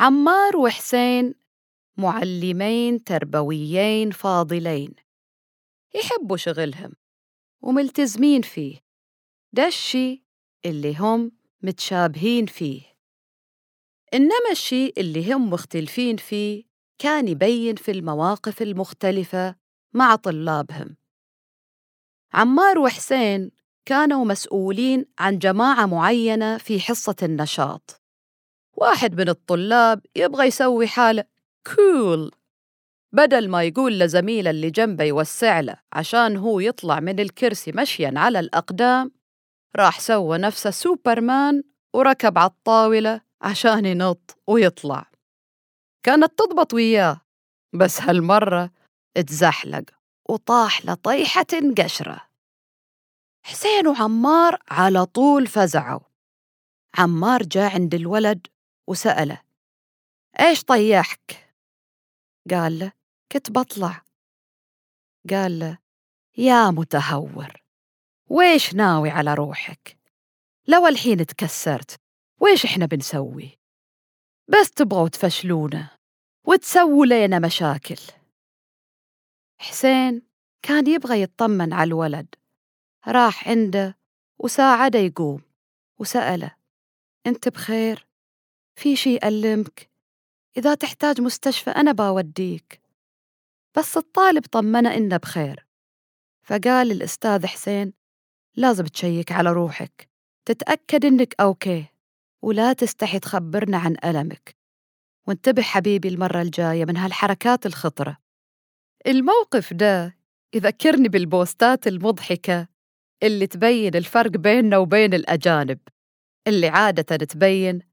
عمار وحسين معلمين تربويين فاضلين. يحبوا شغلهم وملتزمين فيه. ده الشي اللي هم متشابهين فيه. إنما الشي اللي هم مختلفين فيه كان يبين في المواقف المختلفة مع طلابهم. عمار وحسين كانوا مسؤولين عن جماعة معينة في حصة النشاط. واحد من الطلاب يبغى يسوي حالة كول بدل ما يقول لزميله اللي جنبه يوسع له عشان هو يطلع من الكرسي مشيا على الأقدام راح سوى نفسه سوبرمان وركب على الطاولة عشان ينط ويطلع. كانت تضبط وياه بس هالمرة اتزحلق وطاح لطيحة قشرة. حسين وعمار على طول فزعوا. عمار جاء عند الولد وسأله إيش طيحك؟ قال له كنت بطلع قال له يا متهور ويش ناوي على روحك؟ لو الحين تكسرت ويش إحنا بنسوي؟ بس تبغوا تفشلونا وتسووا لينا مشاكل حسين كان يبغى يطمن على الولد راح عنده وساعده يقوم وسأله أنت بخير؟ في شي يألمك؟ إذا تحتاج مستشفى أنا باوديك. بس الطالب طمنه إنه بخير. فقال الأستاذ حسين لازم تشيك على روحك. تتأكد إنك okay. ولا تستحي تخبرنا عن ألمك. وانتبه حبيبي المرة الجاية من هالحركات الخطرة. الموقف ده يذكرني بالبوستات المضحكة اللي تبين الفرق بيننا وبين الأجانب. اللي عادة تبين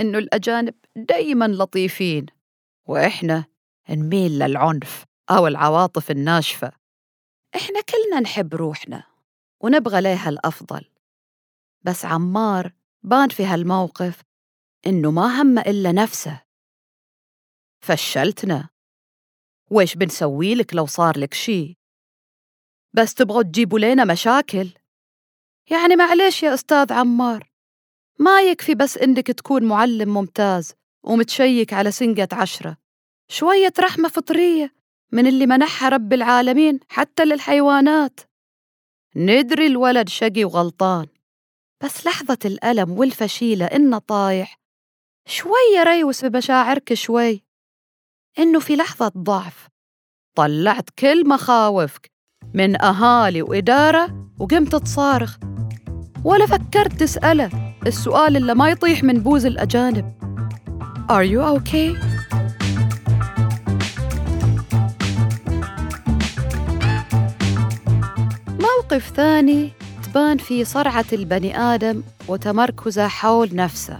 إنه الأجانب دايما لطيفين وإحنا نميل للعنف أو العواطف الناشفة. إحنا كلنا نحب روحنا ونبغى ليها الأفضل. بس عمار بان في هالموقف إنه ما هم إلا نفسه. فشلتنا. ويش بنسوي لك لو صار لك شي؟ بس تبغوا تجيبوا لنا مشاكل. يعني معليش يا أستاذ عمار. ما يكفي بس إنك تكون معلم ممتاز ومتشيك على سنقة عشرة. شوية رحمة فطرية من اللي منحها رب العالمين حتى للحيوانات. ندري الولد شقي وغلطان بس لحظة الألم والفشيلة إنه طايح. شوية ريوس بمشاعرك شوي إنه في لحظة ضعف. طلعت كل مخاوفك من أهالي وإدارة وقمت تصارخ. ولا فكرت تسأله السؤال اللي ما يطيح من بوز الأجانب. Are you okay? موقف ثاني تبان فيه صرعة البني آدم وتمركزه حول نفسه.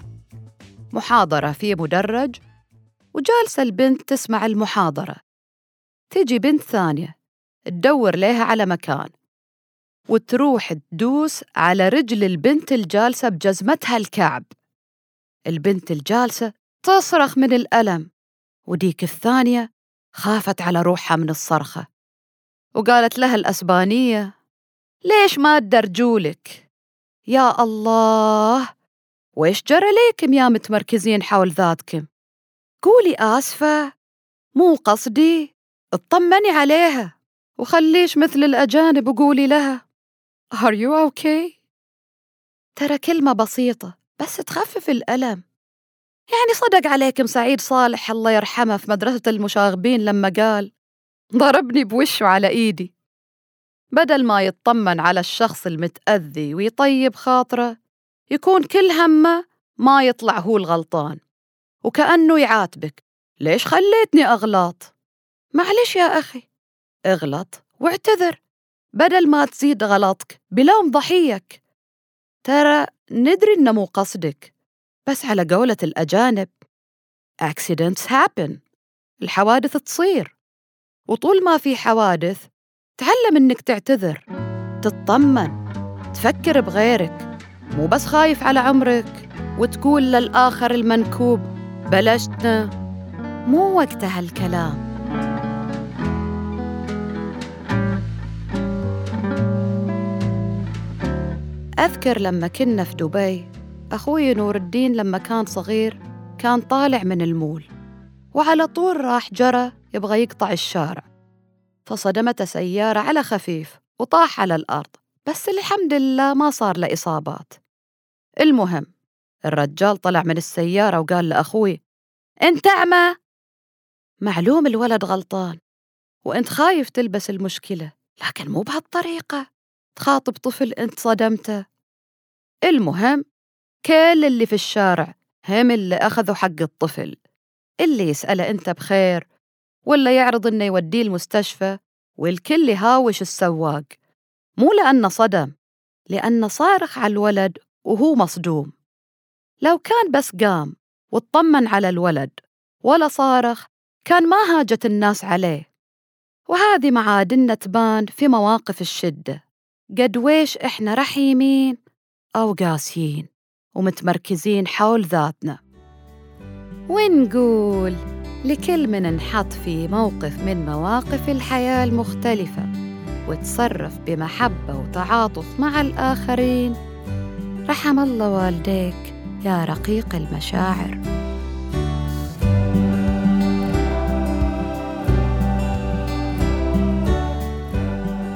محاضرة في مدرج وجالسة البنت تسمع المحاضرة. تجي بنت ثانية تدور ليها على مكان. وتروح تدوس على رجل البنت الجالسة بجزمتها الكعب البنت الجالسة تصرخ من الألم وديك الثانية خافت على روحها من الصرخة وقالت لها الأسبانية ليش ما تدرجولك؟ يا الله ويش جرى ليكم يا متمركزين حول ذاتكم؟ قولي آسفة مو قصدي اطمني عليها وخليش مثل الأجانب وقولي لها Are you okay؟ ترى كلمة بسيطة بس تخفف الألم. يعني صدق عليكم سعيد صالح الله يرحمه في مدرسة المشاغبين لما قال ضربني بوشه على إيدي. بدل ما يطمن على الشخص المتأذي ويطيب خاطره يكون كل همه ما يطلع هو الغلطان. وكأنه يعاتبك ليش خليتني أغلط؟ معلش يا أخي. اغلط واعتذر. بدل ما تزيد غلطك بلوم ضحيك. ترى ندري إنه مو قصدك بس على قولة الأجانب accidents happen الحوادث تصير. وطول ما في حوادث تعلم إنك تعتذر تطمن تفكر بغيرك. مو بس خايف على عمرك وتقول للآخر المنكوب بلشتنا مو وقت هالكلام أذكر لما كنا في دبي. أخوي نور الدين لما كان صغير كان طالع من المول وعلى طول راح جرى يبغى يقطع الشارع. فصدمته سيارة على خفيف وطاح على الأرض بس الحمد لله ما صار له إصابات. المهم الرجال طلع من السيارة وقال لأخوي أنت أعمى معلوم الولد غلطان وأنت خايف تلبس المشكلة لكن مو بهالطريقة. تخاطب طفل أنت صدمته. المهم كل اللي في الشارع هم اللي أخذوا حق الطفل. اللي يسأله أنت بخير ولا يعرض إنه يوديه المستشفى والكل يهاوش السواق. مو لأنه صدم لأنه صارخ على الولد وهو مصدوم. لو كان بس قام واطمن على الولد ولا صارخ كان ما هاجت الناس عليه. وهذه معادننا تبان في مواقف الشدة. قد ويش إحنا رحيمين أو قاسيين ومتمركزين حول ذاتنا. ونقول لكل من انحط في موقف من مواقف الحياة المختلفة وتصرف بمحبة وتعاطف مع الآخرين؟ رحم الله والديك يا رقيق المشاعر.